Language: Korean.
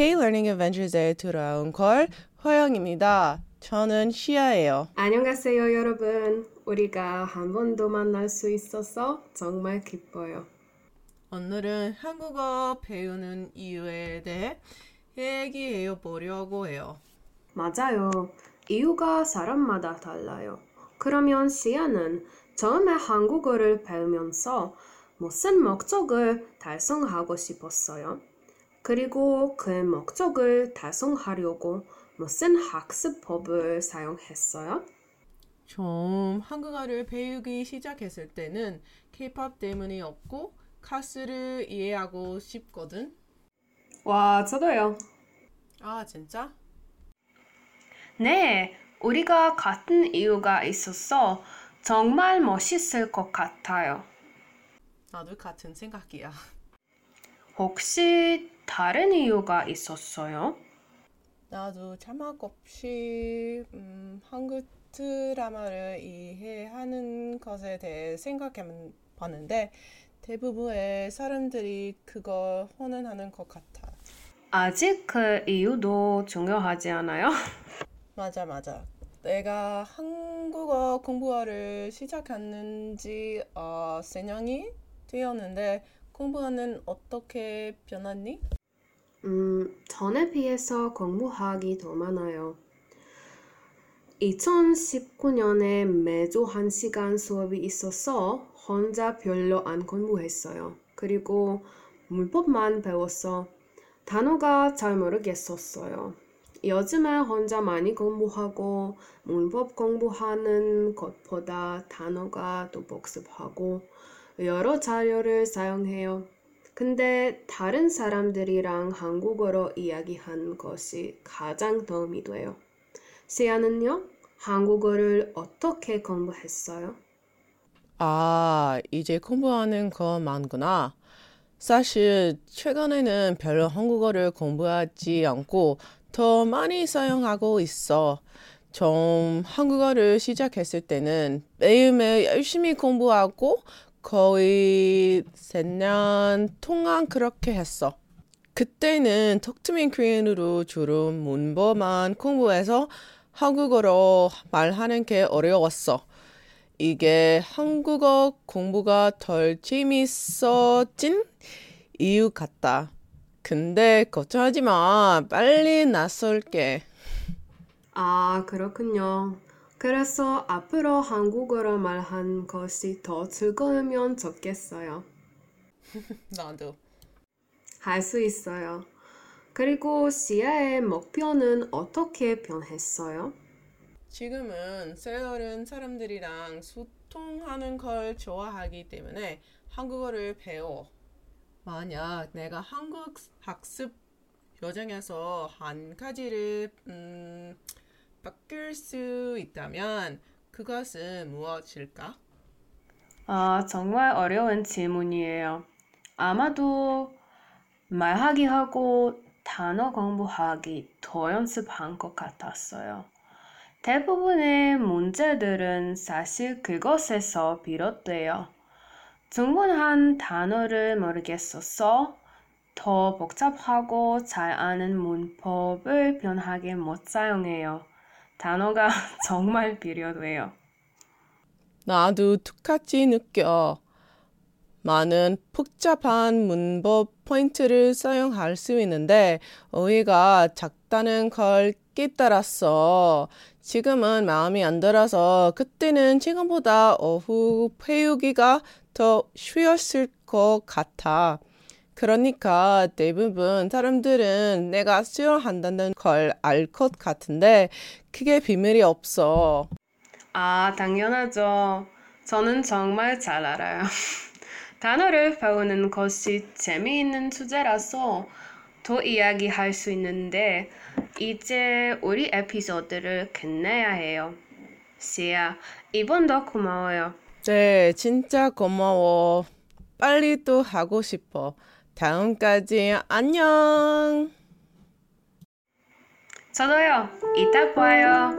K-Learning Adventures에 돌아온 걸 허영입니다. 저는 시아예요. 안녕하세요, 여러분. 우리가 한 번 더 만날 수 있어서 정말 기뻐요. 오늘은 한국어 배우는 이유에 대해 얘기해 보려고 해요. 맞아요. 이유가 사람마다 달라요. 그러면 시아는 처음에 한국어를 배우면서 무슨 목적을 달성하고 싶었어요? 그리고 그 목적을 달성하려고 무슨 학습법을 사용했어요? 좀 한국어를 배우기 시작했을 때는 K-pop 때문이었고 카스를 이해하고 싶거든. 와, 저도요. 아 진짜? 네, 우리가 같은 이유가 있어서 정말 멋있을 것 같아요. 나도 같은 생각이야. 혹시 다른 이유가 있었어요? 나도 자막 없이 음, 한국 드라마를 이해하는 것에 대해 생각해 봤는데 대부분의 사람들이 그걸 혼원하는 것 같아. 아직 그 이유도 중요하지 않아요? 맞아, 맞아. 내가 한국어 공부를 시작했는지 어, 4년이 되었는데 공부는 어떻게 변했니? 음, 전에 비해서 공부하기 더 많아요. 2019년에 매주 1시간 수업이 있어서 혼자 별로 안 공부했어요. 그리고 문법만 배웠어. 단어가 잘 모르겠었어요. 요즘에 혼자 많이 공부하고 문법 공부하는 것보다 단어가 더 복습하고 여러 자료를 사용해요. 근데 다른 사람들이랑 한국어로 이야기한 것이 가장 도움이 돼요. 시아는요? 한국어를 어떻게 공부했어요? 아, 이제 공부하는 거 많구나. 사실 최근에는 별로 한국어를 공부하지 않고 더 많이 사용하고 있어. 좀 한국어를 시작했을 때는 매일매일 열심히 공부하고 거의 3년 동안 그렇게 했어. 그때는 톡투민 코리안으로 주로 문법만 공부해서 한국어로 말하는 게 어려웠어. 이게 한국어 공부가 덜 재밌어진 이유 같다. 근데 걱정하지 마. 빨리 낯설게. 아, 그렇군요. 그래서 앞으로 한국어로 말한 것이 더 즐거우면 좋겠어요. 나도. 할 수 있어요. 그리고 시아의 목표는 어떻게 변했어요? 지금은 세월은 사람들이랑 소통하는 걸 좋아하기 때문에 한국어를 배워. 만약 내가 한국 학습 여정에서 한 가지를 음, 바꿀 수 있다면 그것은 무엇일까? 아, 정말 어려운 질문이에요. 아마도 말하기 하고 단어 공부하기 더 연습한 것 같았어요. 대부분의 문제들은 사실 그것에서 비롯돼요. 충분한 단어를 모르겠어서 더 복잡하고 잘 아는 문법을 변하게 못 사용해요. 단어가 정말 필요해요. 나도 똑같이 느껴. 많은 복잡한 문법 포인트를 사용할 수 있는데 어휘가 작다는 걸 깨달았어. 지금은 마음이 안 들어서 그때는 지금보다 어후 배우기가 더 쉬웠을 것 같아. 그러니까 대부분 사람들은 내가 싫어한다는 걸 알 것 같은데 그게 비밀이 없어. 아, 당연하죠. 저는 정말 잘 알아요. 단어를 배우는 것이 재미있는 주제라서 더 이야기할 수 있는데 이제 우리 에피소드를 끝내야 해요. 시야, 이번도 고마워요. 네, 진짜 고마워. 빨리 또 하고 싶어. 다음까지 안녕. 저도요. 이따 봐요.